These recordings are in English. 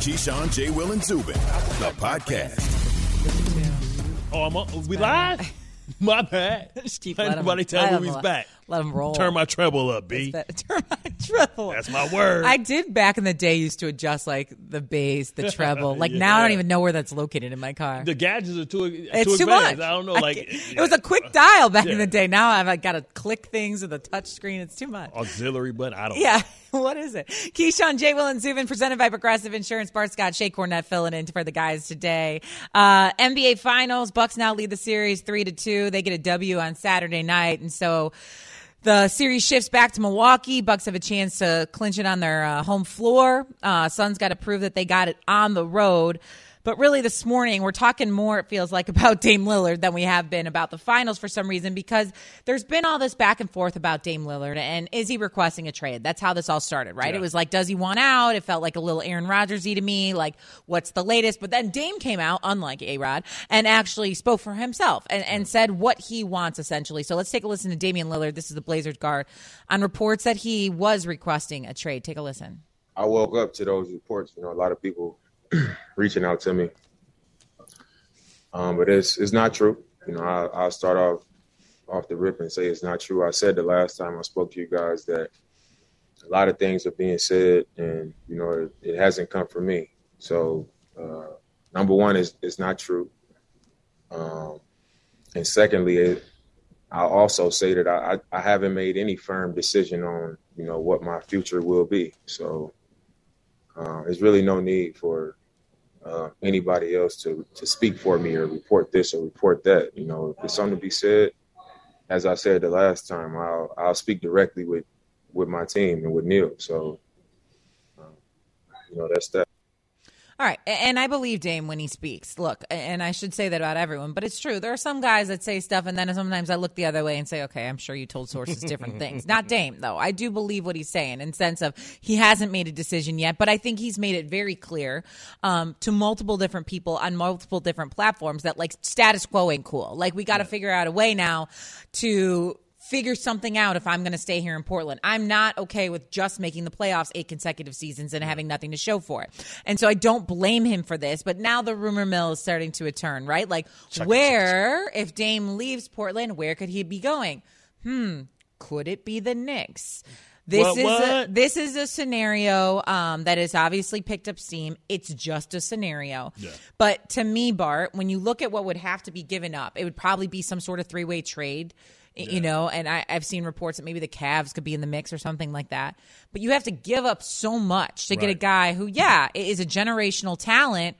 Keyshawn, J. Will, and Zubin, the podcast. Oh, I'm on, we live? My bad. Just keep Let let 'em- everybody tell me me 'em he's back. Let 'em roll. Turn my treble up, B. Turn my treble. That's my word. I did back in the day used to adjust like the bass, the treble. Like now I don't even know where that's located in my car. the gadgets are too, it's too advanced. much. I don't know. Like can't- it was a quick dial back in the day. Now I've like, got to click things with a touch screen. It's too much. auxiliary button. I don't. Yeah, what is it? Keyshawn, J. Will, and Zubin, presented by Progressive Insurance. Bart Scott, Shea Cornett filling in for the guys today. Uh, NBA Finals. Bucks now lead the series three to two. They get a W on Saturday night, and so the series shifts back to Milwaukee. Bucks have a chance to clinch it on their uh, home floor. Uh, Suns got to prove that they got it on the road. But really, this morning, we're talking more, it feels like, about Dame Lillard than we have been about the finals for some reason because there's been all this back and forth about Dame Lillard and is he requesting a trade? That's how this all started, right? Yeah. It was like, does he want out? It felt like a little Aaron Rodgers y to me. Like, what's the latest? But then Dame came out, unlike A Rod, and actually spoke for himself and, and said what he wants, essentially. So let's take a listen to Damian Lillard. This is the Blazers guard on reports that he was requesting a trade. Take a listen. I woke up to those reports. You know, a lot of people reaching out to me, um, but it's it's not true. You know, I, I'll start off off the rip and say it's not true. I said the last time I spoke to you guys that a lot of things are being said, and you know, it, it hasn't come from me. So, uh, number one is it's not true, um, and secondly, it, I'll also say that I, I haven't made any firm decision on you know what my future will be. So. Uh, there's really no need for uh, anybody else to, to speak for me or report this or report that. You know, if there's something to be said, as I said the last time, I'll I'll speak directly with with my team and with Neil. So, um, you know, that's that. All right, and I believe Dame when he speaks. Look, and I should say that about everyone, but it's true. There are some guys that say stuff, and then sometimes I look the other way and say, "Okay, I'm sure you told sources different things." Not Dame, though. I do believe what he's saying in sense of he hasn't made a decision yet, but I think he's made it very clear um, to multiple different people on multiple different platforms that like status quo ain't cool. Like we got to figure out a way now to figure something out if I'm going to stay here in Portland. I'm not okay with just making the playoffs eight consecutive seasons and having nothing to show for it. And so I don't blame him for this, but now the rumor mill is starting to turn, right? Like where if Dame leaves Portland, where could he be going? Hmm, could it be the Knicks? This What, is A, this is a scenario um, that has obviously picked up steam. It's just a scenario, but to me, Bart, when you look at what would have to be given up, it would probably be some sort of three way trade you know and I, i've seen reports that maybe the Cavs could be in the mix or something like that. But you have to give up so much to get a guy who yeah is a generational talent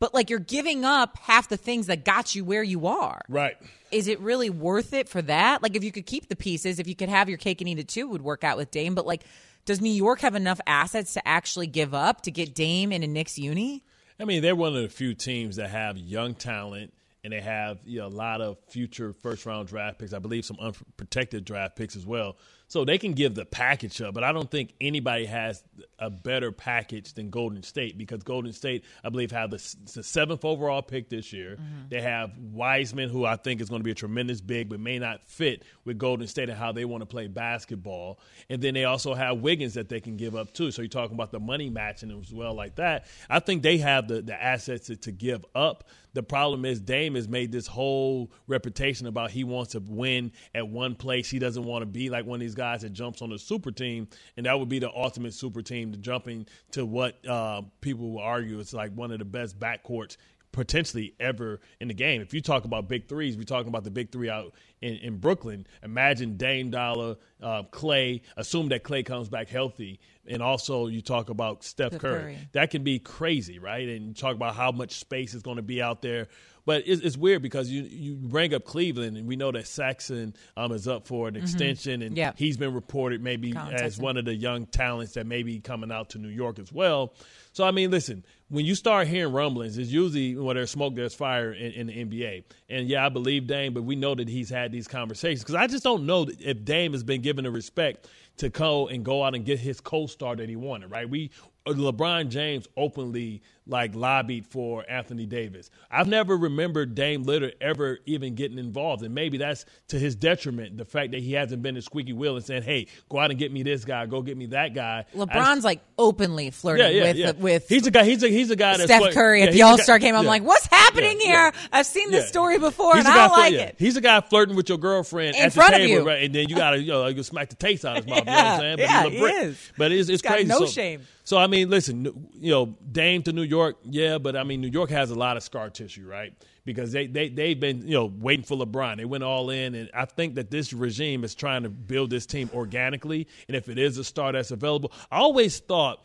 but like you're giving up half the things that got you where you are. Right. is it really worth it for that? Like if you could keep the pieces if you could have your cake and eat it too it would work out with dame. But like does new york have enough assets to actually give up to get dame in a Knicks uni? I mean, they're one of the few teams that have young talent and they have you know, a lot of future first round draft picks. I believe some unprotected draft picks as well. So they can give the package up, but I don't think anybody has a better package than Golden State because Golden State, I believe, have the, the seventh overall pick this year. Mm-hmm. They have Wiseman, who I think is going to be a tremendous big, but may not fit with Golden State and how they want to play basketball. And then they also have Wiggins that they can give up too. So you're talking about the money matching as well, like that. I think they have the, the assets to, to give up. The problem is Dame has made this whole reputation about he wants to win at one place. He doesn't want to be like one of these guys that jumps on a super team, and that would be the ultimate super team to jumping to what uh, people will argue it's like one of the best backcourts potentially ever in the game. If you talk about big threes, we're talking about the big three out in, in Brooklyn. Imagine Dame Dollar, uh, Clay. Assume that Clay comes back healthy, and also you talk about Steph Curry. Curry. That can be crazy, right? And you talk about how much space is going to be out there. But it's, it's weird because you you bring up Cleveland, and we know that Sexton um, is up for an extension, and Mm-hmm. Yeah. he's been reported maybe Collin as one of the young talents that may be coming out to New York as well. So I mean, listen, when you start hearing rumblings, it's usually when there's smoke, there's fire in, in, the NBA. And yeah, I believe Dame, but we know that he's had these conversations because I just don't know if Dame has been given the respect to go and go out and get his co-star that he wanted. Right? We uh, LeBron James openly like lobbied for Anthony Davis. I've never remembered Dame Lillard ever even getting involved, and maybe that's to his detriment. The fact that he hasn't been a squeaky wheel and saying, "Hey, go out and get me this guy, go get me that guy." LeBron's like openly flirting Yeah, yeah, with yeah. with he's a guy. He's a he's a guy that's Steph Curry yeah, at the All Star game. I'm yeah. like, what's happening Yeah, here? yeah. I've seen this Yeah. story before, He's and I like yeah. it. He's a guy flirting with your girlfriend In at front the of table, you. right? And then you gotta you know you smack the taste out of his mouth. You know what I'm saying? But Yeah, he's a he is. But it's it's got crazy. no so, shame. So I mean, listen, you know, Dame to New York, yeah, but I mean, New York has a lot of scar tissue, right? Because they they they've been you know waiting for LeBron. They went all in, and I think that this regime is trying to build this team organically. And if it is a star that's available, I always thought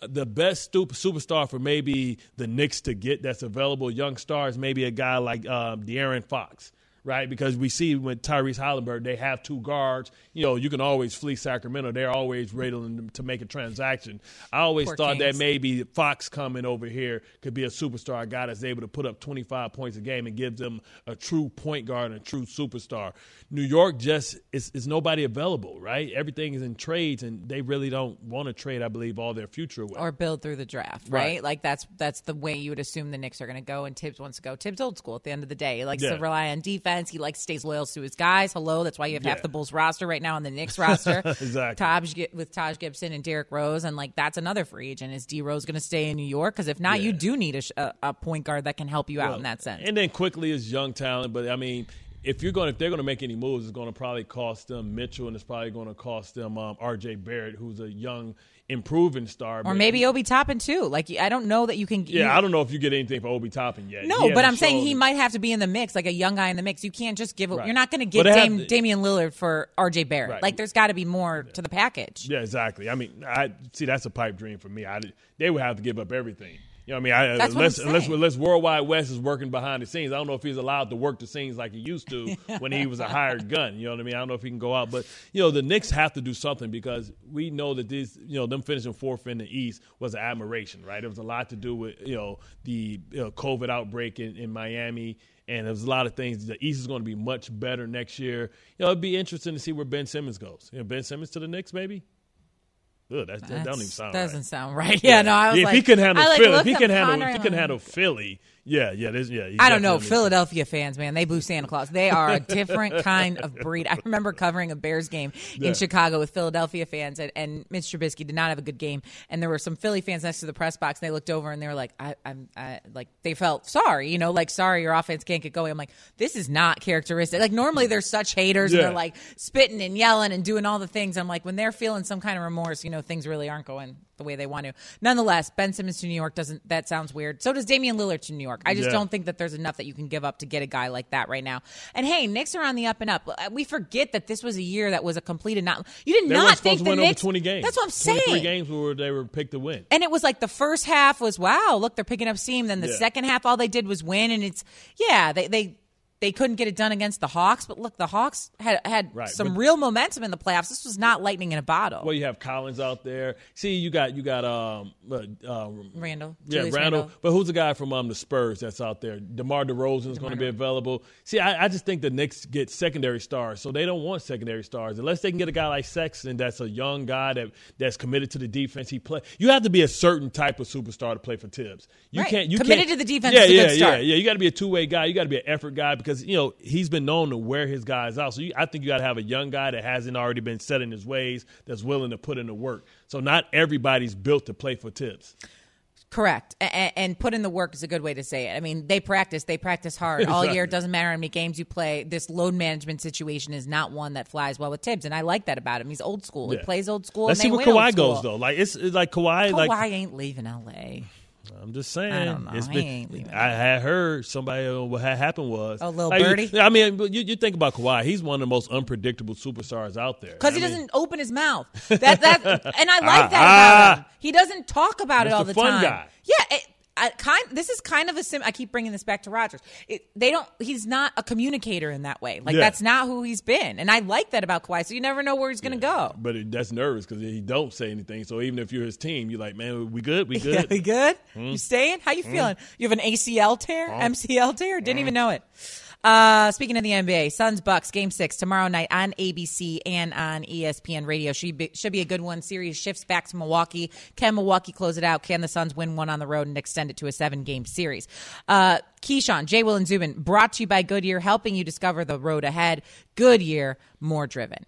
the best superstar for maybe the Knicks to get that's available, young stars, maybe a guy like um, De'Aaron Fox, right? Because we see with Tyrese Halliburton, they have two guards. You know, you can always flee Sacramento. They're always ready to make a transaction. I always Poor thought Kings. that maybe Fox coming over here could be a superstar, a guy that's able to put up 25 points a game and gives them a true point guard and a true superstar. New York just is, is nobody available, right? Everything is in trades, and they really don't want to trade, I believe, all their future away. or build through the draft, Right. right? Like that's that's the way you would assume the Knicks are going to go. And Thibs wants to go. Thibs old school. At the end of the day, he likes Yeah. to rely on defense. He likes stays loyal to his guys. Hello, that's why you have Yeah. half the Bulls roster right now on the Knicks roster. Exactly. Taj with Taj Gibson and Derrick Rose, and like that's another free agent. Is D Rose going to stay in New York? Because if not, you do need a, sh- a, a point guard that can help you out Well, in that sense. And then Quickley is young talent, but I mean, if you're going, if they're going to make any moves, it's going to probably cost them Mitchell, and it's probably going to cost them um, R.J. Barrett, who's a young, improving star. or maybe Obi Toppin too. Like I don't know that you can. Yeah, you- I don't know if you get anything for Obi Toppin yet. No, but I'm saying he might have to be in the mix, like a young guy in the mix. You can't just give. Right. You're not going to give Dame, to- Damian Lillard for R.J. Barrett. Right. Like there's got to be more to the package. Yeah, exactly. I mean, I see that's a pipe dream for me. I, they would have to give up everything. You know what I mean? I, unless, unless unless Worldwide Wes is working behind the scenes, I don't know if he's allowed to work the scenes like he used to when he was a hired gun. You know what I mean? I don't know if he can go out, but you know the Knicks have to do something because we know that these, you know, them finishing fourth in the East was an admiration, right? It was a lot to do with you know the you know, COVID outbreak in, in Miami. And there's a lot of things. The East is going to be much better next year. You know, it'd be interesting to see where Ben Simmons goes. You know, ben Simmons to the Knicks, maybe. Ugh, that, that don't even sound doesn't right. sound right. Yeah, no, I was if like, he can handle like, Philly, if he can handle, if he can handle Philly, yeah, yeah, yeah. I don't know. Philadelphia fans, man, they boo Santa Claus. They are a different kind of breed. I remember covering a Bears game Yeah. in Chicago with Philadelphia fans, and, and Mitch Trubisky did not have a good game. And there were some Philly fans next to the press box, and they looked over and they were like, I, I'm, I, like, they felt sorry, you know, like, sorry, your offense can't get going. I'm like, this is not characteristic. Like, normally they're such haters, and Yeah. they're like spitting and yelling and doing all the things. I'm like, when they're feeling some kind of remorse, you know, things really aren't going the way they want to. Nonetheless, Ben Simmons to New York doesn't. That sounds weird. So does Damian Lillard to New York. I just Yeah. don't think that there's enough that you can give up to get a guy like that right now. And hey, Knicks are on the up and up. Uh, we forget that this was a year that was a complete and not. You did They not think the win Knicks. over 20 games. That's what I'm 23 saying. games where they were picked to win. And it was like the first half was wow, look, they're picking up steam. Then the Yeah. second half, all they did was win, and it's yeah, they they they couldn't get it done against the Hawks. But look, the Hawks had had Right, some real momentum in the playoffs. This was not lightning in a bottle. Well, you have Collins out there. See, you got you got um, uh, Randle, Yeah, Julius Randle. But who's the guy from um, the Spurs that's out there? DeMar DeRozan is going to be available. See, I, I just think the Knicks get secondary stars, so they don't want secondary stars unless they can get a guy like Sexton that's a young guy that that's committed to the defense. He play. You have to be a certain type of superstar to play for Thibs. You Right. can't. You Committed can't- to the defense Yeah, yeah, yeah, yeah. You got to be a two way guy. You got to be an effort guy because you know he's been known to wear his guys out. So you, I think you got to have a young guy that hasn't already been set in his ways, that's willing to put in the work. So not everybody's built to play for Thibs. Correct. And, and put in the work is a good way to say it. I mean, they practice, they practice hard all year. It doesn't matter how many games you play. This load management situation is not one that flies well with Thibs. And I like that about him. He's old school. Yeah. He plays old school. Let's and see where Kawhi goes though. Like it's, it's like Kawhi. Kawhi Like ain't leaving LA. I'm just saying. I don't know. It's been. I had heard somebody uh, what had happened was Oh, Lil like, Birdie? I mean, you, you think about Kawhi. He's one of the most unpredictable superstars out there. Because he mean, doesn't open his mouth. That that and I like Ah, that about ah. him. He doesn't talk about it all the Fun time. Guy. Yeah, it, I kind this is kind of a sim. I keep bringing this back to Rodgers. It, they don't. He's not a communicator in that way. Like Yeah. that's not who he's been, and I like that about Kawhi. So you never know where he's going to go. But it, that's nervous because he don't say anything. So even if you're his team, you're like, man, we good, we good. Yeah, we good? Hmm? You staying? How you feeling? You have an ACL tear, MCL tear? Didn't even know it. Uh, speaking of the NBA, Suns Bucks game six tomorrow night on ABC and on ESPN Radio should be, should be a good one. Series shifts back to Milwaukee. Can Milwaukee close it out? Can the Suns win one on the road and extend it to a seven game series? Uh, Keyshawn, Jay Will and Zubin brought to you by Goodyear, helping you discover the road ahead. Goodyear, more driven.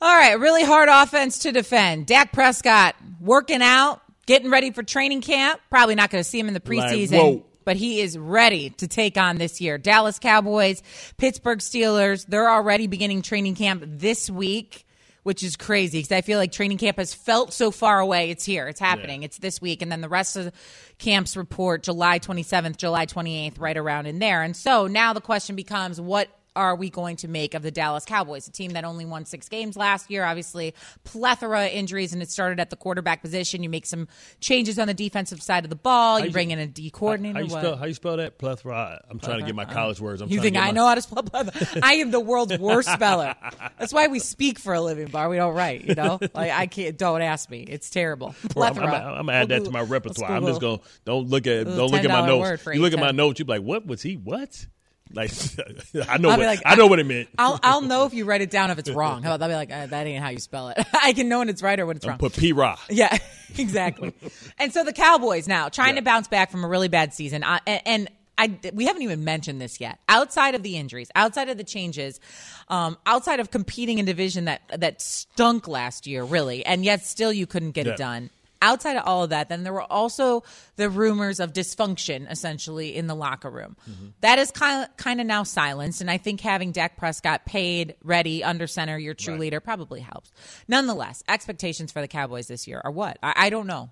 All right, really hard offense to defend. Dak Prescott working out, getting ready for training camp. Probably not going to see him in the Like, preseason, whoa. But he is ready to take on this year. Dallas Cowboys, Pittsburgh Steelers, they're already beginning training camp this week. Which is crazy because I feel like training camp has felt so far away. It's here. It's happening. It's this week. And then the rest of the camps report July 27th, July 28th, right around in there. And so now the question becomes what are we going to make of the Dallas Cowboys, a team that only won six games last year? Obviously, plethora of injuries, and it started at the quarterback position. You make some changes on the defensive side of the ball. You you- bring in a D coordinator. How you spell? How you spell that? Plethora. I'm trying to get my college words. I'm You think I my- know how to spell plethora? I am the world's worst speller. That's why we speak for a living, Bar. We don't write. You know, like I can't. Don't ask me. It's terrible. Well, I'm, I'm, I'm gonna add that to my repertoire. I'm just gonna don't look at don't look at my notes. You look at my notes. You be like, what was he? What? Like I know what like, I know what it meant. I'll I'll know if you write it down if it's wrong. How about I'll be like, uh, that ain't how you spell it. I can know when it's right or when it's wrong. Put P Ra. Yeah, exactly. and so the Cowboys now trying Yeah. to bounce back from a really bad season, I, and, and I we haven't even mentioned this yet. Outside of the injuries, outside of the changes, um, outside of competing in division that that stunk last year, really, and yet still you couldn't get Yeah. it done. Outside of all of that, then there were also the rumors of dysfunction, essentially, in the locker room. That is kind of kind of now silenced, and I think having Dak Prescott paid, ready, under center, your true Right. leader, probably helps. Nonetheless, expectations for the Cowboys this year are what? I, I don't know.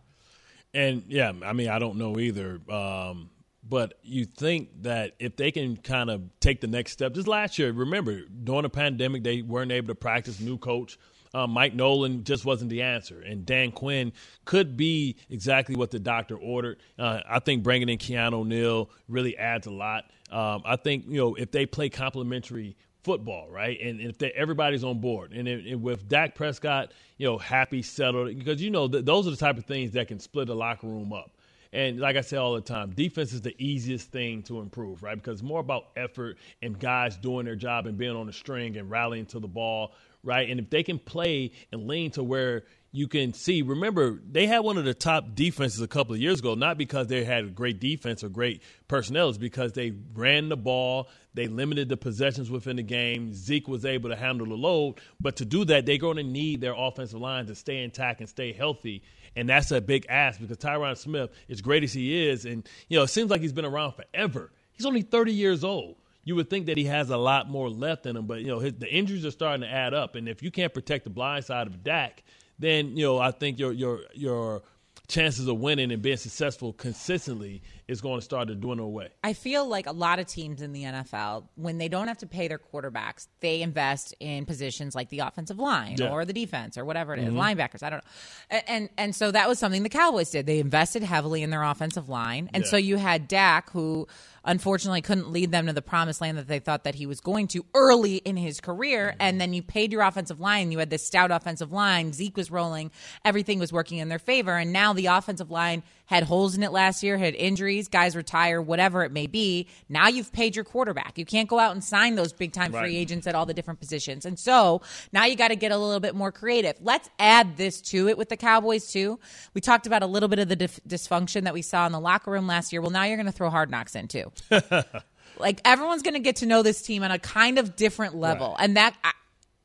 And yeah, I mean, I don't know either. Um, but you think that if they can kind of take the next step, just last year, remember during the pandemic, they weren't able to practice. New coach uh, Mike Nolan just wasn't the answer, and Dan Quinn could be exactly what the doctor ordered. Uh, I think bringing in Keanu O'Neal really adds a lot. Um, I think you know if they play complementary football, right? And if they, everybody's on board, and, it, and with Dak Prescott, you know, happy, settled, because you know th- those are the type of things that can split a locker room up. And like I say all the time, defense is the easiest thing to improve, right? Because it's more about effort and guys doing their job and being on the string and rallying to the ball, right? And if they can play and lean to where you can see, remember, they had one of the top defenses a couple of years ago, not because they had a great defense or great personnel, it's because they ran the ball, they limited the possessions within the game. Zeke was able to handle the load. But to do that, they're going to need their offensive line to stay intact and stay healthy. And that's a big ask because Tyron Smith, as great as he is, and you know, it seems like he's been around forever. He's only 30 years old. You would think that he has a lot more left in him, but you know, his, the injuries are starting to add up. And if you can't protect the blind side of Dak, then you know, I think your your your chances of winning and being successful consistently is going to start to dwindle away. I feel like a lot of teams in the NFL, when they don't have to pay their quarterbacks, they invest in positions like the offensive line Yeah. or the defense or whatever it is, mm-hmm. linebackers. I don't know. And, and and so that was something the Cowboys did. They invested heavily in their offensive line, and Yeah. so you had Dak, who unfortunately couldn't lead them to the promised land that they thought that he was going to early in his career. And then you paid your offensive line. You had this stout offensive line. Zeke was rolling. Everything was working in their favor. And now the offensive line had holes in it last year, had injuries, guys retire, whatever it may be. Now you've paid your quarterback. You can't go out and sign those big time Right. free agents at all the different positions. And so now you got to get a little bit more creative. Let's add this to it with the Cowboys, too. We talked about a little bit of the dif- dysfunction that we saw in the locker room last year. Well, now you're going to throw hard knocks in, too like everyone's going to get to know this team on a kind of different level, Right. and that I,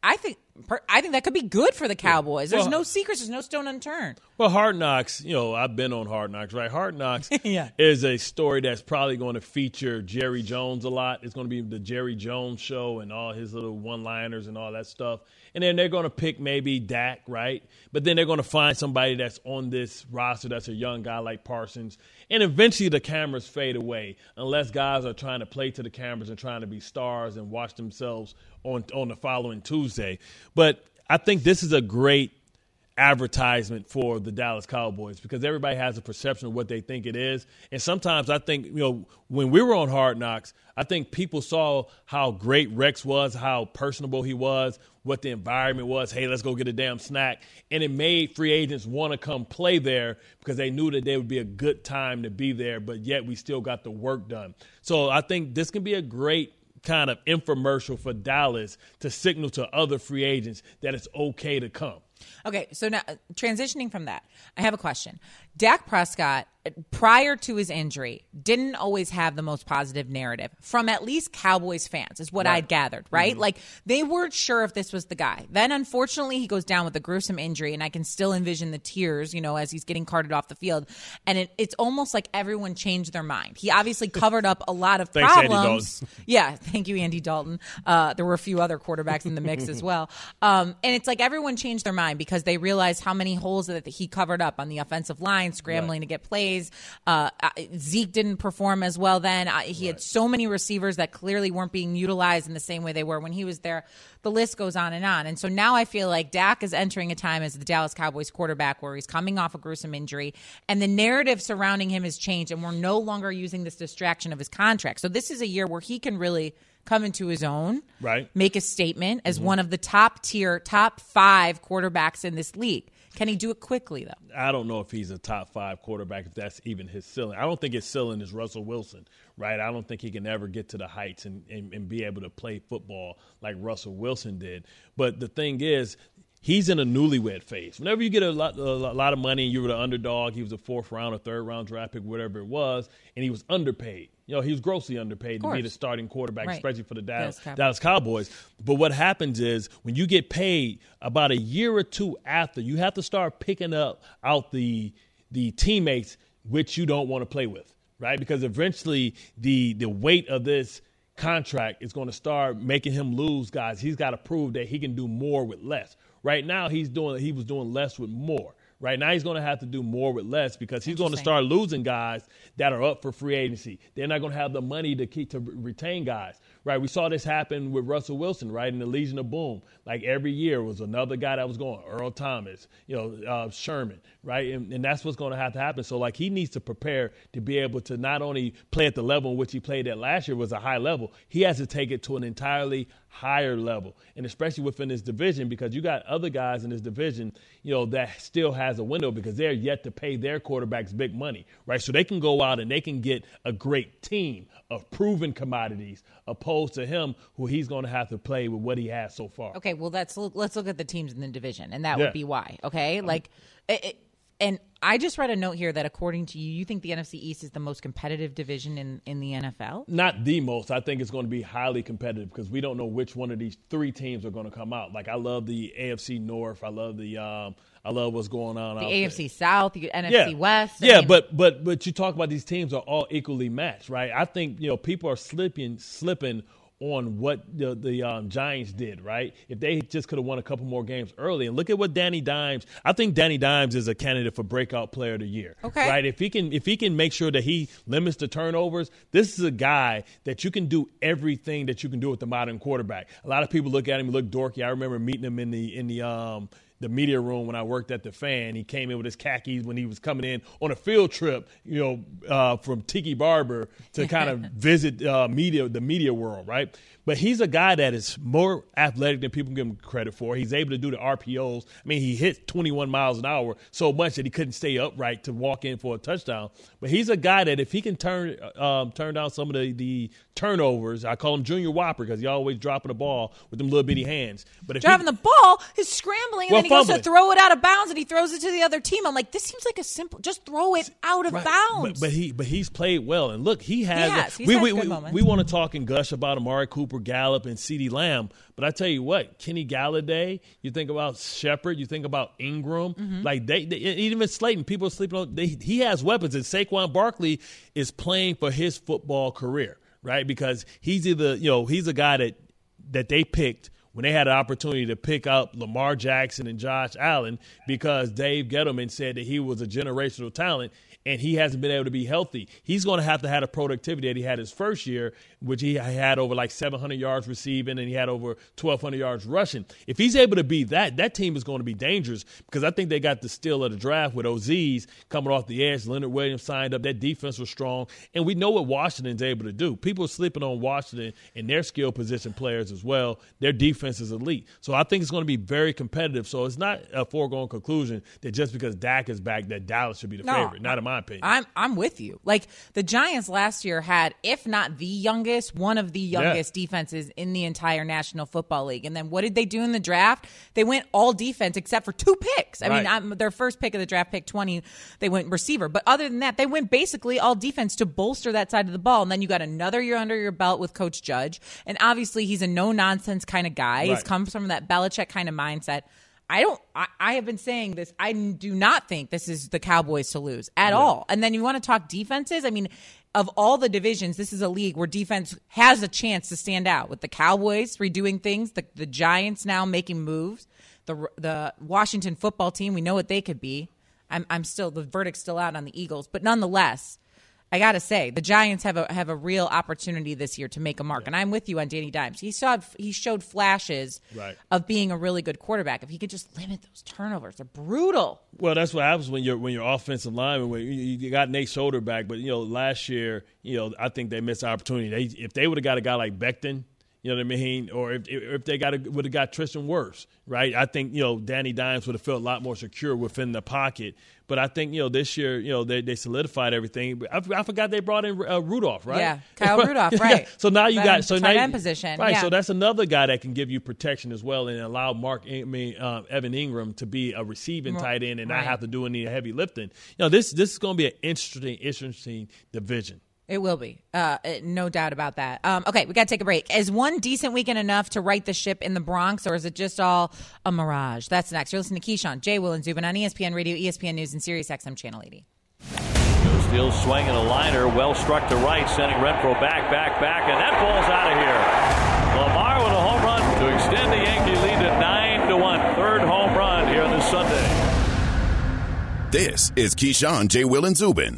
I think per- I think that could be good for the Cowboys. There's Well- no secrets. There's no stone unturned. Well, Hard Knocks, you know, I've been on Hard Knocks, right? Hard Knocks Yeah. is a story that's probably going to feature Jerry Jones a lot. It's going to be the Jerry Jones show and all his little one liners and all that stuff. And then they're going to pick maybe Dak, right? But then they're going to find somebody that's on this roster that's a young guy like Parsons. And eventually the cameras fade away unless guys are trying to play to the cameras and trying to be stars and watch themselves on, on the following Tuesday. But I think this is a great advertisement for the Dallas Cowboys because everybody has a perception of what they think it is. And sometimes I think, you know, when we were on Hard Knocks, I think people saw how great Rex was, how personable he was, what the environment was. Hey, let's go get a damn snack. And it made free agents want to come play there because they knew that there would be a good time to be there, but yet we still got the work done. So I think this can be a great kind of infomercial for Dallas to signal to other free agents that it's okay to come. Okay, so now transitioning from that, I have a question. Dak Prescott, prior to his injury, didn't always have the most positive narrative from at least Cowboys fans, is what right. I'd gathered, right? Mm-hmm. Like they weren't sure if this was the guy. Then, unfortunately, he goes down with a gruesome injury, and I can still envision the tears, you know, as he's getting carted off the field. And it, it's almost like everyone changed their mind. He obviously covered up a lot of Thanks, problems. yeah, thank you, Andy Dalton. Uh, there were a few other quarterbacks in the mix as well. Um, and it's like everyone changed their mind because they realized how many holes that he covered up on the offensive line line, scrambling right. to get plays. Uh, Zeke didn't perform as well then. He right. had so many receivers that clearly weren't being utilized in the same way they were when he was there. The list goes on and on. And so now I feel like Dak is entering a time as the Dallas Cowboys quarterback where he's coming off a gruesome injury and the narrative surrounding him has changed and we're no longer using this distraction of his contract. So this is a year where he can really come into his own, right? Make a statement as mm-hmm. one of the top tier, top five quarterbacks in this league. Can he do it quickly though? I don't know if he's a top five quarterback. If that's even his ceiling, I don't think his ceiling is Russell Wilson, right? I don't think he can ever get to the heights and, and, and be able to play football like Russell Wilson did. But the thing is, he's in a newlywed phase. Whenever you get a lot, a lot of money and you were the underdog, he was a fourth round or third round draft pick, whatever it was, and he was underpaid. You know, he was grossly underpaid to be the starting quarterback, right. especially for the Dallas, Dallas, Dallas Cowboys. But what happens is when you get paid about a year or two after, you have to start picking up out the the teammates which you don't want to play with, right? Because eventually the the weight of this contract is going to start making him lose guys. He's got to prove that he can do more with less. Right now, he's doing he was doing less with more. Right now, he's going to have to do more with less because he's going to start losing guys that are up for free agency. They're not going to have the money to keep to retain guys right? We saw this happen with Russell Wilson, right? In the Legion of Boom, like every year was another guy that was going. Earl Thomas, you know, uh, Sherman, right? And, and that's what's going to have to happen. So like he needs to prepare to be able to not only play at the level in which he played at last year was a high level, he has to take it to an entirely higher level, and especially within this division because you got other guys in this division, you know, that still has a window because they're yet to pay their quarterbacks big money, right? So they can go out and they can get a great team of proven commodities opposed to him who he's going to have to play with what he has so far. Okay, well let's look, let's look at the teams in the division, and that yeah. would be why. Okay, uh-huh. like. It, it, and I just read a note here that according to you, you think the NFC East is the most competitive division in, in the NFL? Not the most. I think it's going to be highly competitive because we don't know which one of these three teams are going to come out. Like I love the AFC North. I love the um, I love what's going on. The AFC there. South, the NFC yeah. West. I yeah, mean, but but but you talk about these teams are all equally matched, right? I think you know people are slipping slipping on what the, the um, Giants did, right? If they just could have won a couple more games early, and look at what Danny Dimes. I think Danny Dimes is a candidate for breakout player of the year. Okay, right? If he can, if he can make sure that he limits the turnovers, this is a guy that you can do everything that you can do with the modern quarterback. A lot of people look at him, look dorky. I remember meeting him in the in the um the media room when I worked at the fan. He came in with his khakis when he was coming in on a field trip, you know, uh, from Tiki Barber to kind of visit uh, media, the media world, right? But he's a guy that is more athletic than people give him credit for. He's able to do the RPOs. I mean, he hit 21 miles an hour so much that he couldn't stay upright to walk in for a touchdown. But he's a guy that if he can turn um, turn down some of the, the turnovers, I call him Junior Whopper because he's always dropping the ball with them little bitty hands. But if he's driving he, the ball, he's scrambling and well, then he fumbling. goes to throw it out of bounds and he throws it to the other team. I'm like, this seems like a simple, just throw it out of right. bounds. But, but, he but he's played well and look, he has. He has. we, we, we, we want to talk and gush about Amari Cooper Gallup and CeeDee Lamb. But I tell you what, Kenny Golladay, you think about Shepard, you think about Engram, mm-hmm. like they, they, even Slayton, people are sleeping on. They, he has weapons, and Saquon Barkley is playing for his football career, right? Because he's either you know he's a guy that that they picked when they had an opportunity to pick up Lamar Jackson and Josh Allen because Dave Gettleman said that he was a generational talent and he hasn't been able to be healthy. He's going to have to have a productivity that he had his first year, which he had over like 700 yards receiving and he had over 1,200 yards rushing. If he's able to be that, that team is going to be dangerous because I think they got the steal of the draft with Oz's coming off the edge. Leonard Williams signed up. That defense was strong, and we know what Washington's able to do. People are sleeping on Washington and their skill position players as well. Their defense is elite, so I think it's going to be very competitive. So it's not a foregone conclusion that just because Dak is back, that Dallas should be the No, favorite. Not in my opinion. I'm I'm with you. Like the Giants last year had, if not the youngest, one of the youngest defenses in the entire National Football League. And then what did they do in the draft? They went all defense except for two picks. I mean, I'm, their first pick of the draft, pick 20, they went receiver. But other than that, they went basically all defense to bolster that side of the ball. And then you got another year under your belt with Coach Judge. And obviously, he's a no nonsense kind of guy. He's Right. comes from that Belichick kind of mindset. I don't. I, I have been saying this. I do not think this is the Cowboys to lose at all. And then you want to talk defenses. I mean, of all the divisions, this is a league where defense has a chance to stand out. With the Cowboys redoing things, the the Giants now making moves, the the Washington football team. We know what they could be. I'm I'm still the verdict's still out on the Eagles, but nonetheless. I gotta say, the Giants have a have a real opportunity this year to make a mark, and I'm with you on Danny Dimes. He saw he showed flashes Right. of being a really good quarterback. If he could just limit those turnovers, they're brutal. Well, that's what happens when you're when you're offensive lineman. When you, you got Nate Solder back, but you know last year, you know I think they missed the opportunity. They, if they would have got a guy like Becton, you know what I mean, or if if they got would have got Tristan Wirfs, right? I think you know Danny Dimes would have felt a lot more secure within the pocket. But I think you know this year, you know they, they solidified everything. I, I forgot they brought in uh, Rudolph, right? Yeah, Kyle Rudolph, right. so now you Veteran got so tight now end position, right? yeah. So that's another guy that can give you protection as well, and allow Mark, I mean uh, Evan Engram to be a receiving tight end and not have to do any heavy lifting. You know this this is going to be an interesting interesting division. It will be, uh, no doubt about that. Um, okay, we got to take a break. Is one decent weekend enough to right the ship in the Bronx, or is it just all a mirage? That's next. You're listening to Keyshawn, Jay Will, and Zubin on ESPN Radio, ESPN News, and Sirius XM Channel 80. Still swinging a liner, well struck to right, sending Renfroe back, back, back, and that ball's out of here. Lamar with a home run to extend the Yankee lead to nine to one. Third home run here this Sunday. This is Keyshawn, J. Will, and Zubin.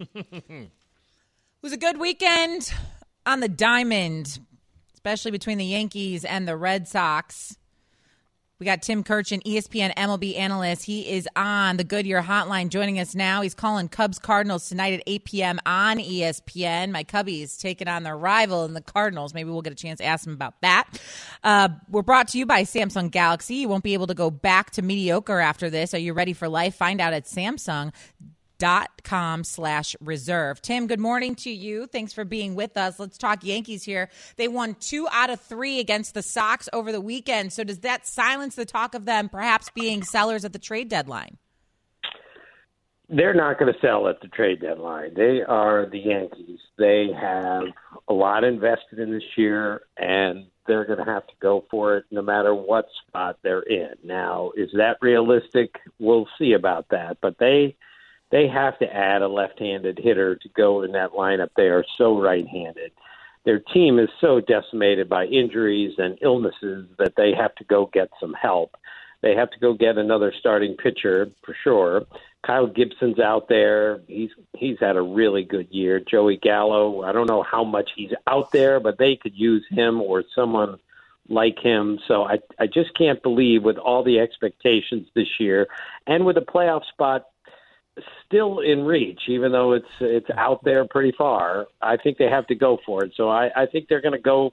It was a good weekend on the diamond, especially between the Yankees and the Red Sox. We got Tim Kurkjian, ESPN MLB analyst. He is on the Goodyear hotline joining us now. He's calling Cubs Cardinals tonight at 8 p.m. on ESPN. My Cubbies taking on their rival in the Cardinals. Maybe we'll get a chance to ask him about that. Uh, we're brought to you by Samsung Galaxy. You won't be able to go back to mediocre after this. Are you ready for life? Find out at Samsung dot com slash reserve tim good morning to you thanks for being with us let's talk yankees here they won two out of three against the sox over the weekend so does that silence the talk of them perhaps being sellers at the trade deadline they're not going to sell at the trade deadline. They are the Yankees. They have a lot invested in this year, and they're going to have to go for it no matter what spot they're in. Now, is that realistic? We'll see about that. But they they have to add a left-handed hitter to go in that lineup. They are so right-handed. Their team is so decimated by injuries and illnesses that they have to go get some help. They have to go get another starting pitcher for sure. Kyle Gibson's out there. He's he's had a really good year. Joey Gallo, I don't know how much he's out there, but they could use him or someone like him. So I I just can't believe with all the expectations this year and with a playoff spot still in reach, even though it's it's out there pretty far. I think they have to go for it. So I, I think they're going to go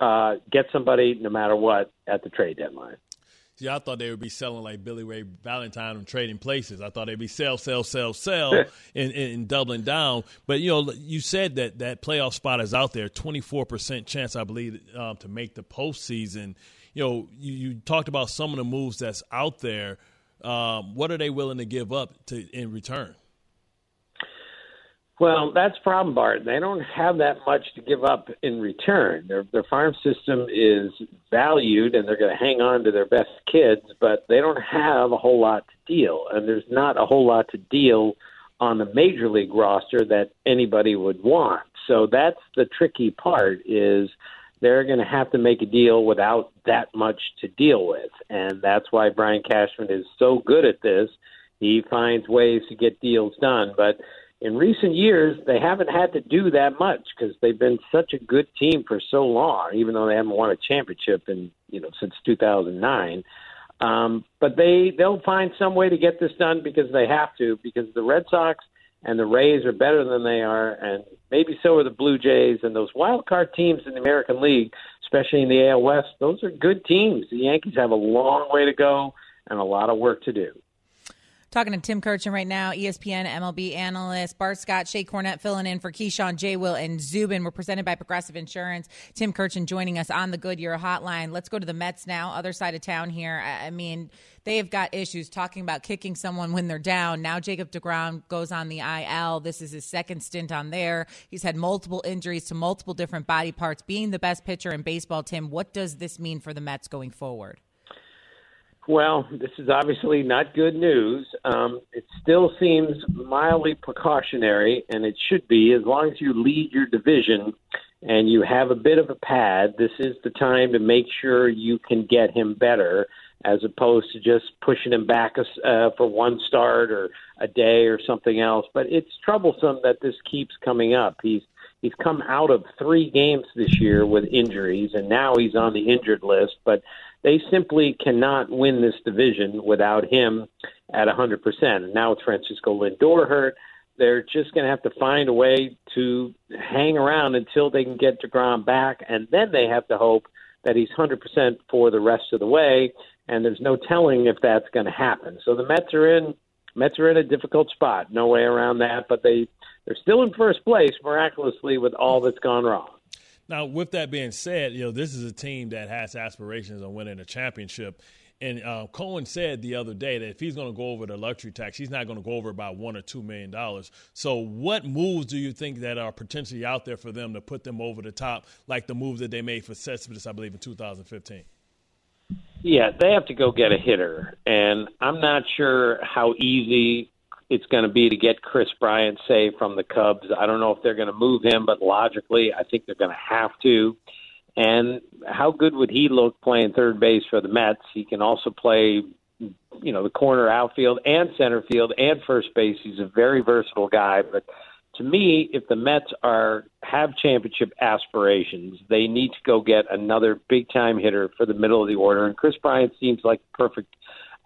uh, get somebody no matter what at the trade deadline. See, I thought they would be selling like Billy Ray Valentine and trading places. I thought they'd be sell, sell, sell, sell, and, and doubling down. But you know, you said that that playoff spot is out there. Twenty four percent chance, I believe, um, to make the postseason. You know, you, you, talked about some of the moves that's out there. Um, what are they willing to give up to in return? Well, that's the problem, Bart. They don't have that much to give up in return. Their their farm system is valued, and they're going to hang on to their best kids, but they don't have a whole lot to deal, and there's not a whole lot to deal on the major league roster that anybody would want. So that's the tricky part is they're going to have to make a deal without that much to deal with, and that's why Brian Cashman is so good at this. He finds ways to get deals done, but in recent years, they haven't had to do that much because they've been such a good team for so long, even though they haven't won a championship in you know since 2009. Um, but they they'll find some way to get this done because they have to because the Red Sox and the Rays are better than they are, and maybe so are the Blue Jays and those wild card teams in the American League, especially in the AL West. Those are good teams. The Yankees have a long way to go and a lot of work to do. Talking to Tim Kurkjian right now, ESPN MLB analyst. Bart Scott, Shea Cornett filling in for Keyshawn, J. Will, and Zubin. We're presented by Progressive Insurance. Tim Kurkjian joining us on the Goodyear hotline. Let's go to the Mets now, other side of town here. I mean, they've got issues talking about kicking someone when they're down. Now Jacob DeGrom goes on the IL. This is his second stint on there. He's had multiple injuries to multiple different body parts. Being the best pitcher in baseball, Tim, what does this mean for the Mets going forward? Well, this is obviously not good news. Um, it still seems mildly precautionary, and it should be as long as you lead your division and you have a bit of a pad. This is the time to make sure you can get him better, as opposed to just pushing him back uh, for one start or a day or something else. But it's troublesome that this keeps coming up. He's he's come out of three games this year with injuries, and now he's on the injured list. But they simply cannot win this division without him at 100%. And now with Francisco Lindor hurt, they're just going to have to find a way to hang around until they can get DeGrom back, and then they have to hope that he's 100% for the rest of the way. And there's no telling if that's going to happen. So the Mets are in Mets are in a difficult spot, no way around that. But they they're still in first place miraculously with all that's gone wrong. Now, with that being said, you know this is a team that has aspirations of winning a championship. And uh, Cohen said the other day that if he's going to go over the luxury tax, he's not going to go over by one or two million dollars. So, what moves do you think that are potentially out there for them to put them over the top, like the move that they made for Cespedes, I believe, in 2015? Yeah, they have to go get a hitter, and I'm not sure how easy it's going to be to get Kris Bryant, say, from the Cubs. I don't know if they're going to move him, but logically, I think they're going to have to. And how good would he look playing third base for the Mets? He can also play, you know, the corner outfield and center field and first base. He's a very versatile guy. But to me, if the Mets are have championship aspirations, they need to go get another big time hitter for the middle of the order. And Kris Bryant seems like perfect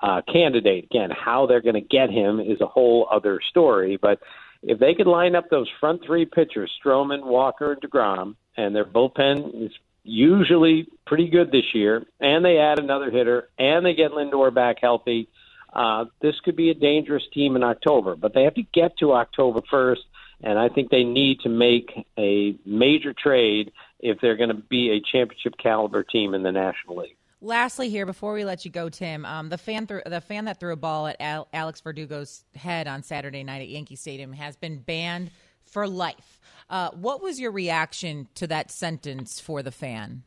uh, candidate. Again, how they're going to get him is a whole other story. But if they could line up those front three pitchers, Stroman, Walker, and DeGrom, and their bullpen is usually pretty good this year, and they add another hitter, and they get Lindor back healthy, uh, this could be a dangerous team in October. But they have to get to October 1st, and I think they need to make a major trade if they're going to be a championship caliber team in the National League. Lastly, here before we let you go, Tim, um, the fan the fan that threw a ball at Al- Alex Verdugo's head on Saturday night at Yankee Stadium has been banned for life. Uh, what was your reaction to that sentence for the fan?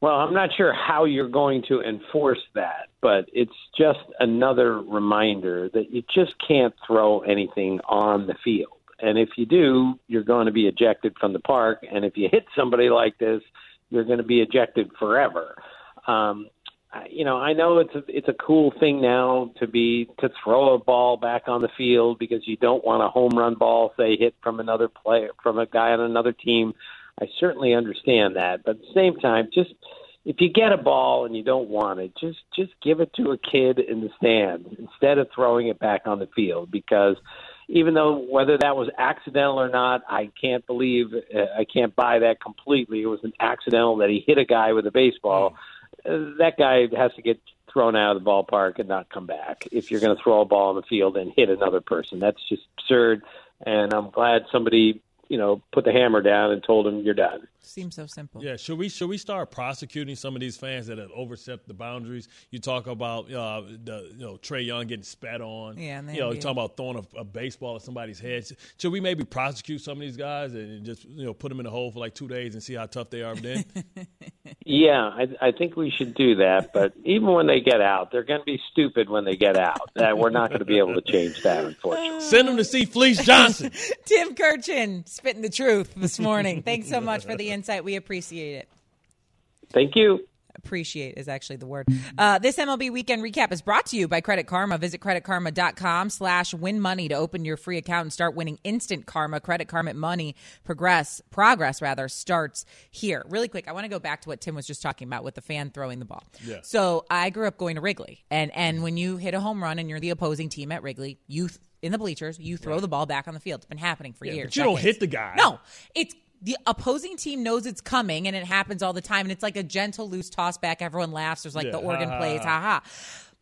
Well, I'm not sure how you're going to enforce that, but it's just another reminder that you just can't throw anything on the field. And if you do, you're going to be ejected from the park. And if you hit somebody like this, you're going to be ejected forever. Um, you know, I know it's a, it's a cool thing now to be to throw a ball back on the field because you don't want a home run ball, say, hit from another player from a guy on another team. I certainly understand that, but at the same time, just if you get a ball and you don't want it, just just give it to a kid in the stands instead of throwing it back on the field because even though whether that was accidental or not, I can't believe uh, I can't buy that completely. It was an accidental that he hit a guy with a baseball. Uh, that guy has to get thrown out of the ballpark and not come back. If you're going to throw a ball in the field and hit another person, that's just absurd. And I'm glad somebody you know, put the hammer down and told him you're done. Seems so simple. Yeah, should we should we start prosecuting some of these fans that have overstepped the boundaries? You talk about uh, the you know Trae Young getting spat on. Yeah, and you know, you talk about throwing a, a, baseball at somebody's head. Should we maybe prosecute some of these guys and just you know put them in the hole for like two days and see how tough they are then? yeah, I, I think we should do that. But even when they get out, they're going to be stupid when they get out. Uh, we're not going to be able to change that, unfortunately. Send them to see Fleece Johnson. Tim Kurkjian spitting the truth this morning. Thanks so much for the insight. We appreciate it. Thank you. Appreciate is actually the word. Uh, this MLB weekend recap is brought to you by Credit Karma. Visit creditkarma.com slash win money to open your free account and start winning instant karma. Credit Karma money progress, progress rather, starts here. Really quick, I want to go back to what Tim was just talking about with the fan throwing the ball. Yeah. So I grew up going to Wrigley, and, and when you hit a home run and you're the opposing team at Wrigley, you in the bleachers, you throw the ball back on the field. It's been happening for years. But you decades. don't hit the guy. No, it's the opposing team knows it's coming and it happens all the time. And it's like a gentle, loose toss back. Everyone laughs. There's like yeah, the organ ha, plays, ha. ha ha.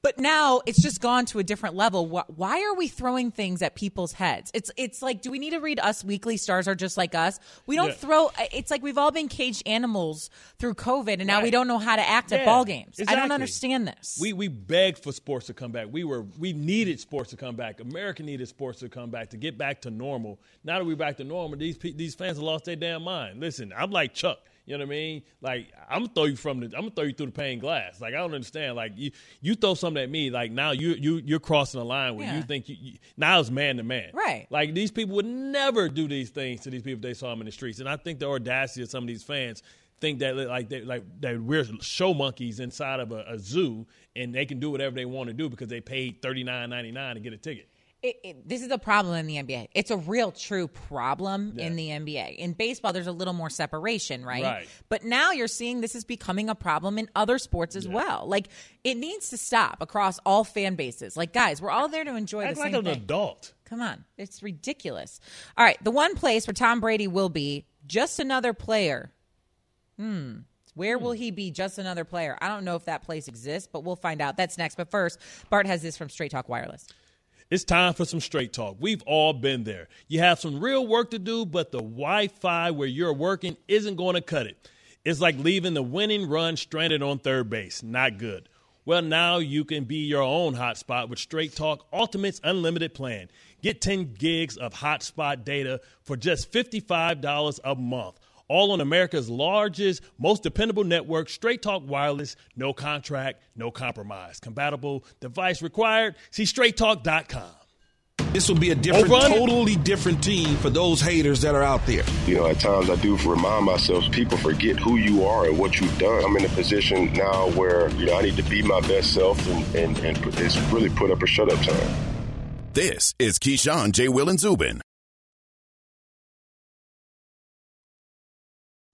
But now it's just gone to a different level. Why are we throwing things at people's heads? It's it's like, do we need to read Us Weekly? Stars are just like us. We don't Yeah. throw. It's like we've all been caged animals through COVID, and now we don't know how to act at ball games. I don't understand this. We we begged for sports to come back. We were we needed sports to come back. America needed sports to come back to get back to normal. Now that we're back to normal, these these fans have lost their damn mind. Listen, I'm like Chuck. You know what I mean? Like I'm gonna throw you from the I'm gonna throw you through the pane glass. Like I don't understand. Like you you throw something at me. Like now you you you're crossing the line where Yeah. you think you, you now it's man to man. Right. Like these people would never do these things to these people if they saw them in the streets. And I think the audacity of some of these fans think that like they like that we're show monkeys inside of a, a zoo and they can do whatever they want to do because they paid thirty nine ninety nine to get a ticket. It, it, this is a problem in the NBA. It's a real, true problem Yeah. in the NBA. In baseball, there's a little more separation, right? Right. But now you're seeing this is becoming a problem in other sports as well. Like it needs to stop across all fan bases. Like guys, we're all there to enjoy Act the like an thing. adult. Come on, it's ridiculous. All right, the one place where Tom Brady will be just another player. Hmm. Where will he be? Just another player. I don't know if that place exists, but we'll find out. That's next. But first, Bart has this from Straight Talk Wireless. It's time for some straight talk. We've all been there. You have some real work to do, but the Wi Fi where you're working isn't going to cut it. It's like leaving the winning run stranded on third base. Not good. Well, now you can be your own hotspot with Straight Talk Ultimate's unlimited plan. Get 10 gigs of hotspot data for just $55 a month. All on America's largest, most dependable network, Straight Talk Wireless, no contract, no compromise. Compatible device required. See straighttalk.com. This will be a different, Over totally different team for those haters that are out there. You know, at times I do remind myself people forget who you are and what you've done. I'm in a position now where, you know, I need to be my best self and, and, and it's really put up or shut up time. This is Keyshawn, J. Will, and Zubin.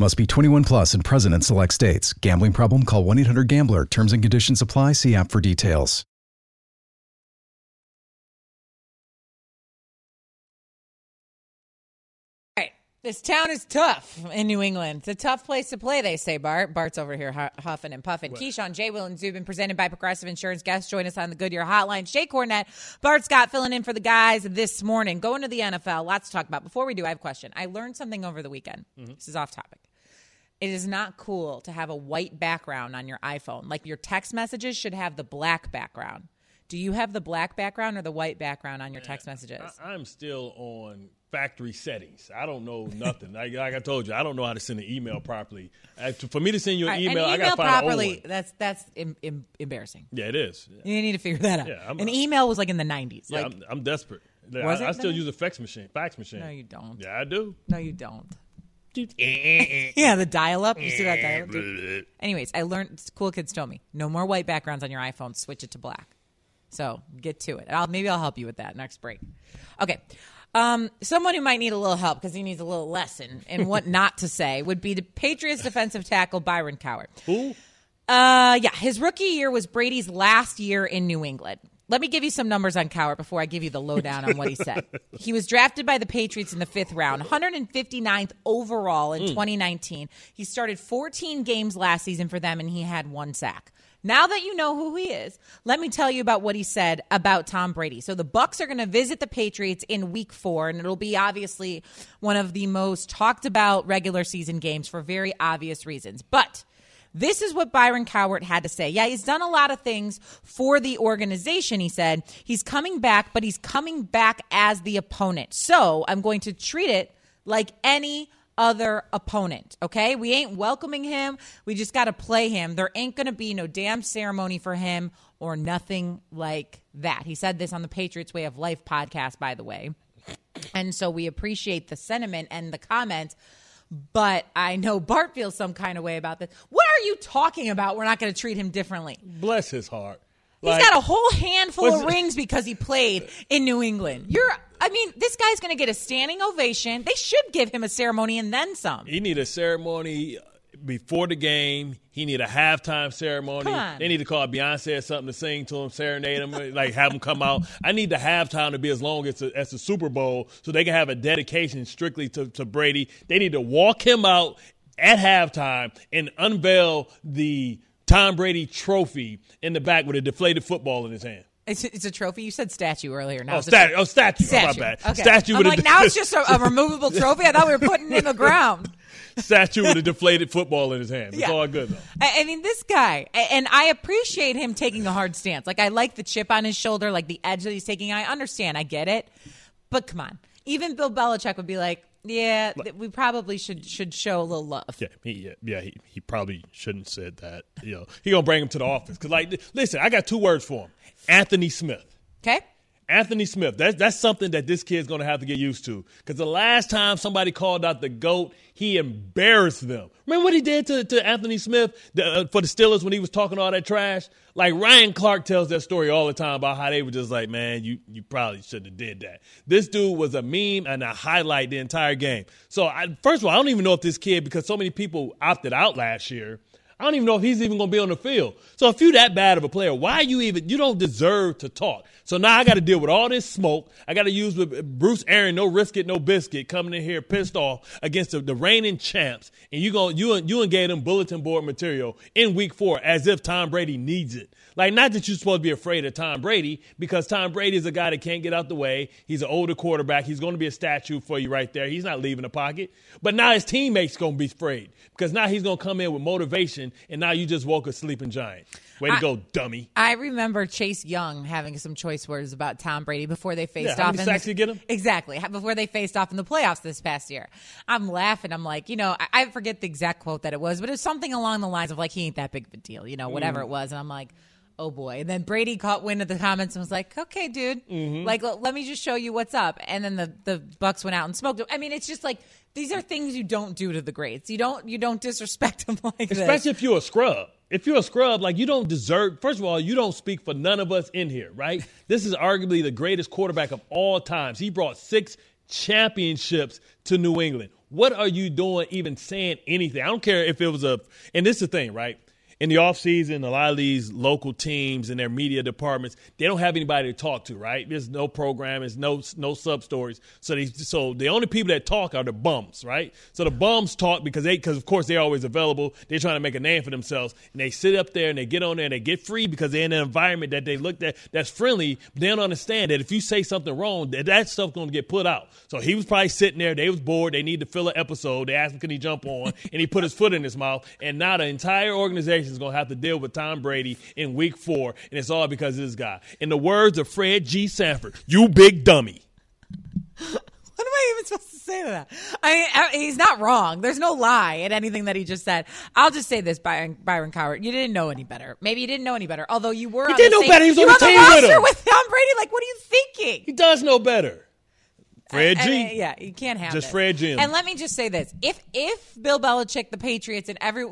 Must be 21 plus and present in select states. Gambling problem? Call 1 800 Gambler. Terms and conditions apply. See app for details. All right. This town is tough in New England. It's a tough place to play, they say, Bart. Bart's over here huffing and puffing. Keyshawn, J. Will, and Zubin, presented by Progressive Insurance. Guests join us on the Goodyear Hotline. Shea Cornett, Bart Scott filling in for the guys this morning. Going to the NFL, lots to talk about. Before we do, I have a question. I learned something over the weekend. Mm-hmm. This is off topic. It is not cool to have a white background on your iPhone. Like your text messages should have the black background. Do you have the black background or the white background on your text messages? I, I'm still on factory settings. I don't know nothing. like, like I told you, I don't know how to send an email properly. To- for me to send you an right, email, an I got to find properly. That's that's em- em- embarrassing. Yeah, it is. You need to figure that out. Yeah, I'm- An email was like in the '90s. Yeah, like, I'm, I'm desperate. Was I, it I still use a fax machine. Fax machine. no, you don't. Yeah, I do. No, you don't. Eh, eh, eh, yeah, the dial-up. You see that dial-up? Anyways, I learned. Cool kids told me no more white backgrounds on your iPhone. Switch it to black. So get to it. I'll, maybe I'll help you with that next break. Okay. Um, someone who might need a little help because he needs a little lesson in what not to say would be the Patriots defensive tackle Byron Cowart. Who? Uh, yeah, his rookie year was Brady's last year in New England. Let me give you some numbers on Cowart before I give you the lowdown on what he said. he was drafted by the Patriots in the fifth round, 159th overall in hmm. 2019. He started 14 games last season for them, and he had one sack. Now that you know who he is, let me tell you about what he said about Tom Brady. So the Bucks are going to visit the Patriots in week 4 and it'll be obviously one of the most talked about regular season games for very obvious reasons. But this is what Byron Cowart had to say. Yeah, he's done a lot of things for the organization, he said. He's coming back, but he's coming back as the opponent. So I'm going to treat it like any other opponent, okay? We ain't welcoming him. We just got to play him. There ain't going to be no damn ceremony for him or nothing like that. He said this on the Patriots Way of Life podcast, by the way. And so we appreciate the sentiment and the comment. But I know Bart feels some kind of way about this. What are you talking about? We're not going to treat him differently. Bless his heart. He's Like- got a whole handful of rings because he played in New England. You're, I mean, this guy's going to get a standing ovation. They should give him a ceremony and then some. He need a ceremony before the game. He need a halftime ceremony. They need to call Beyonce or something to sing to him, serenade him, like have him come out. I need the halftime to be as long as the, as the Super Bowl, so they can have a dedication strictly to, to Brady. They need to walk him out at halftime and unveil the Tom Brady trophy in the back with a deflated football in his hand. It's, it's a trophy. You said statue earlier. Now Oh, a stat- oh, statue. Oh, my bad. Okay. Statue I'm like, de- now it's just a, a removable trophy. I thought we were putting it in the ground. Statue with a deflated football in his hand. It's Yeah. all good though. I, I mean, this guy, and I appreciate him taking a hard stance. Like, I like the chip on his shoulder, like the edge that he's taking. I understand. I get it. But come on. Even Bill Belichick would be like, yeah, th- we probably should should show a little love. Yeah, he, yeah, yeah, he, he probably shouldn't have said that. You know, he gonna bring him to the office because, like, listen, I got two words for him: Anthony Smith. Okay. Anthony Smith. That's that's something that this kid's gonna have to get used to. Because the last time somebody called out the goat, he embarrassed them. Remember what he did to, to Anthony Smith the, uh, for the Steelers when he was talking all that trash? Like Ryan Clark tells that story all the time about how they were just like, man, you you probably shouldn't have did that. This dude was a meme and a highlight the entire game. So I, first of all, I don't even know if this kid, because so many people opted out last year. I don't even know if he's even going to be on the field. So if you that bad of a player, why you even? You don't deserve to talk. So now I got to deal with all this smoke. I got to use with Bruce Arians, no risk it, no biscuit, coming in here pissed off against the, the reigning champs, and you go you you and gave them bulletin board material in Week Four as if Tom Brady needs it. Like, not that you're supposed to be afraid of Tom Brady, because Tom Brady is a guy that can't get out the way. He's an older quarterback. He's going to be a statue for you right there. He's not leaving the pocket. But now his teammates going to be afraid because now he's going to come in with motivation, and now you just woke a sleeping giant. Way to I, go, dummy. I remember Chase Young having some choice words about Tom Brady before they faced yeah, how off. Many sacks the, you get him? Exactly. Before they faced off in the playoffs this past year. I'm laughing. I'm like, you know, I, I forget the exact quote that it was, but it was something along the lines of like, he ain't that big of a deal, you know, whatever Mm. it was. And I'm like, oh boy. And then Brady caught wind of the comments and was like, okay, dude, Mm-hmm. like, l- let me just show you what's up. And then the, the Bucks went out and smoked him. I mean, it's just like, these are things you don't do to the greats. You don't, you don't disrespect them like this. Especially if you're a scrub. If you're a scrub, like you don't deserve, first of all, you don't speak for none of us in here, right? This is arguably the greatest quarterback of all times. He brought six championships to New England. What are you doing even saying anything? I don't care if it was a, and this is the thing, right? In the offseason, a lot of these local teams and their media departments, they don't have anybody to talk to, right? There's no program, there's no no sub stories. So they so the only people that talk are the bums, right? So the bums talk because they because of course they're always available. They're trying to make a name for themselves. And they sit up there and they get on there and they get free because they're in an environment that they looked at that's friendly. They don't understand that if you say something wrong, that, that stuff's gonna get put out. So he was probably sitting there, they was bored, they need to fill an episode. They asked him can he jump on, and he put his foot in his mouth. And now the entire organization is going to have to deal with Tom Brady in week four, and it's all because of this guy. In the words of Fred G. Sanford, you big dummy. What am I even supposed to say to that? I mean, I- he's not wrong. There's no lie in anything that he just said. I'll just say this, Byron, Byron Cowart. You didn't know any better. Maybe you didn't know any better. Although you were. He did know same- better. He was on the team with him. with Tom Brady. Like, what are you thinking? He does know better. Fred I- I G. mean, yeah, you can't have Just this. Fred Jim. And let me just say this: if if Bill Belichick, the Patriots, and every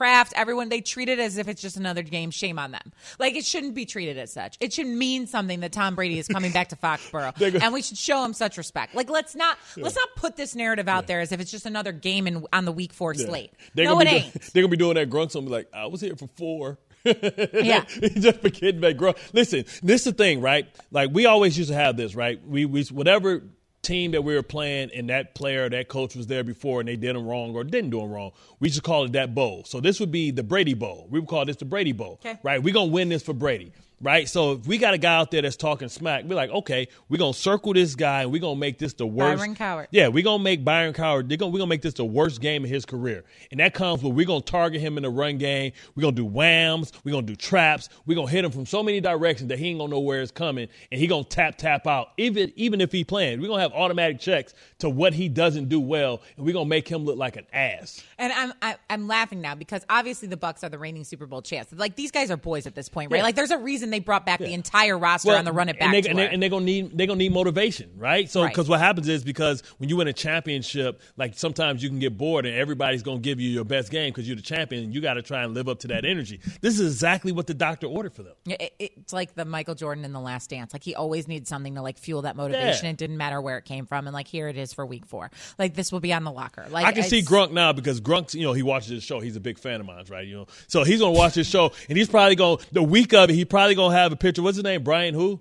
Kraft, everyone, they treat it as if it's just another game. Shame on them. Like it shouldn't be treated as such. It should mean something that Tom Brady is coming back to Foxborough, and we should show him such respect. Like let's not let's not put this narrative out there as if it's just another game in, on the Week Four Yeah. slate. They're no, gonna it be ain't. they're gonna be doing that Gronk's gonna be like, I was here for four. Yeah. just forgetting that Gronk. Listen, this is the thing, right? Like we always used to have this, right? We we whatever team that we were playing and that player, that coach was there before and they did them wrong or didn't do them wrong, we just call it that bowl. So this would be the Brady Bowl. We would call this the Brady Bowl. Okay. Right? We're gonna win this for Brady. Right? So if we got a guy out there that's talking smack, we're like, okay, we're gonna circle this guy and we're gonna make this the worst. Byron Cowart. Yeah, we're gonna make Byron Cowart. They're gonna we're gonna make this the worst game of his career, and that comes with we're gonna target him in the run game. We're gonna do whams. We're gonna do traps. We're gonna hit him from so many directions that he ain't gonna know where it's coming, and he gonna tap tap out. Even even if he playing, we're gonna have automatic checks to what he doesn't do well, and we're gonna make him look like an ass. And I'm I, I'm laughing now because obviously the Bucks are the reigning Super Bowl champs. Like these guys are boys at this point, right? Yeah. Like there's a reason they brought back the entire roster on the run it back and they, and, and they're gonna need they're gonna need motivation, right? So Right. because what happens is because when you win a championship, like sometimes you can get bored and everybody's gonna give you your best game because you're the champion. and You got to try and live up to that energy. This is exactly what the doctor ordered for them. It- it's like the Michael Jordan in the Last Dance. Like he always needs something to like fuel that motivation. Yeah. It didn't matter where it came from, and like here it is for Week Four. Like this will be on the locker. Like I can see Gronk now because Gronk's, you know, he watches this show. He's a big fan of mine, right? You know, so he's gonna watch this show, and he's probably gonna the week of it. He probably gonna have a picture. What's his name? Brian who?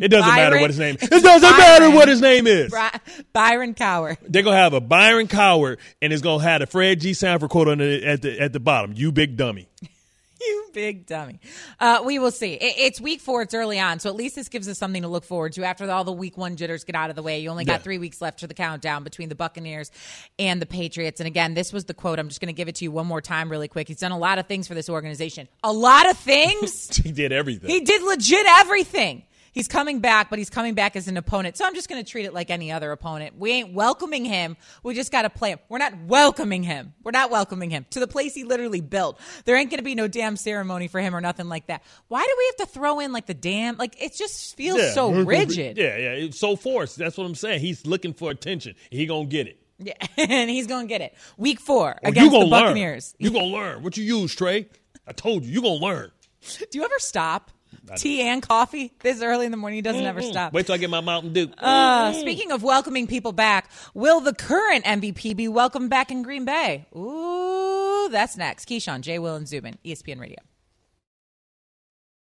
It doesn't matter what his name. Is. It doesn't Byron. matter what his name is. Bri- Byron Cowart. They're gonna have a Byron Cowart, and it's gonna have a Fred G. Sanford quote on the, at the at the bottom. You big dummy. You big dummy. Uh, we will see. It, it's week four. It's early on, so at least this gives us something to look forward to after all the week one jitters get out of the way. You only got Yeah. three weeks left for the countdown between the Buccaneers and the Patriots. And again, this was the quote. I'm just going to give it to you one more time, really quick. He's done a lot of things for this organization. A lot of things. he did everything. He did legit everything. He's coming back, but he's coming back as an opponent. So I'm just going to treat it like any other opponent. We ain't welcoming him. We just got to play him. We're not welcoming him. We're not welcoming him to the place he literally built. There ain't going to be no damn ceremony for him or nothing like that. Why do we have to throw in like the damn? Like it just feels Yeah. so rigid. Yeah, yeah. It's so forced. That's what I'm saying. He's looking for attention. He gonna get it. Yeah, and he's going to get it. Week four against Oh, you the Buccaneers. Learn. You gonna learn what you use, Trey. I told you. You gonna learn. Do you ever stop? Tea and coffee this early in the morning. He doesn't ever stop. Wait till I get my Mountain Dew. Uh, speaking of welcoming people back, will the current MVP be welcomed back in Green Bay? Ooh, Ooh, that's next. Keyshawn, J. Will, and Zubin, ESPN Radio.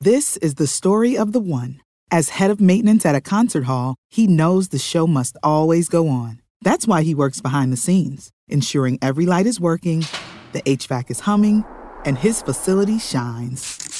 This is the story of the one. As head of maintenance at a concert hall, he knows the show must always go on. That's why he works behind the scenes, ensuring every light is working, the HVAC is humming, and his facility shines.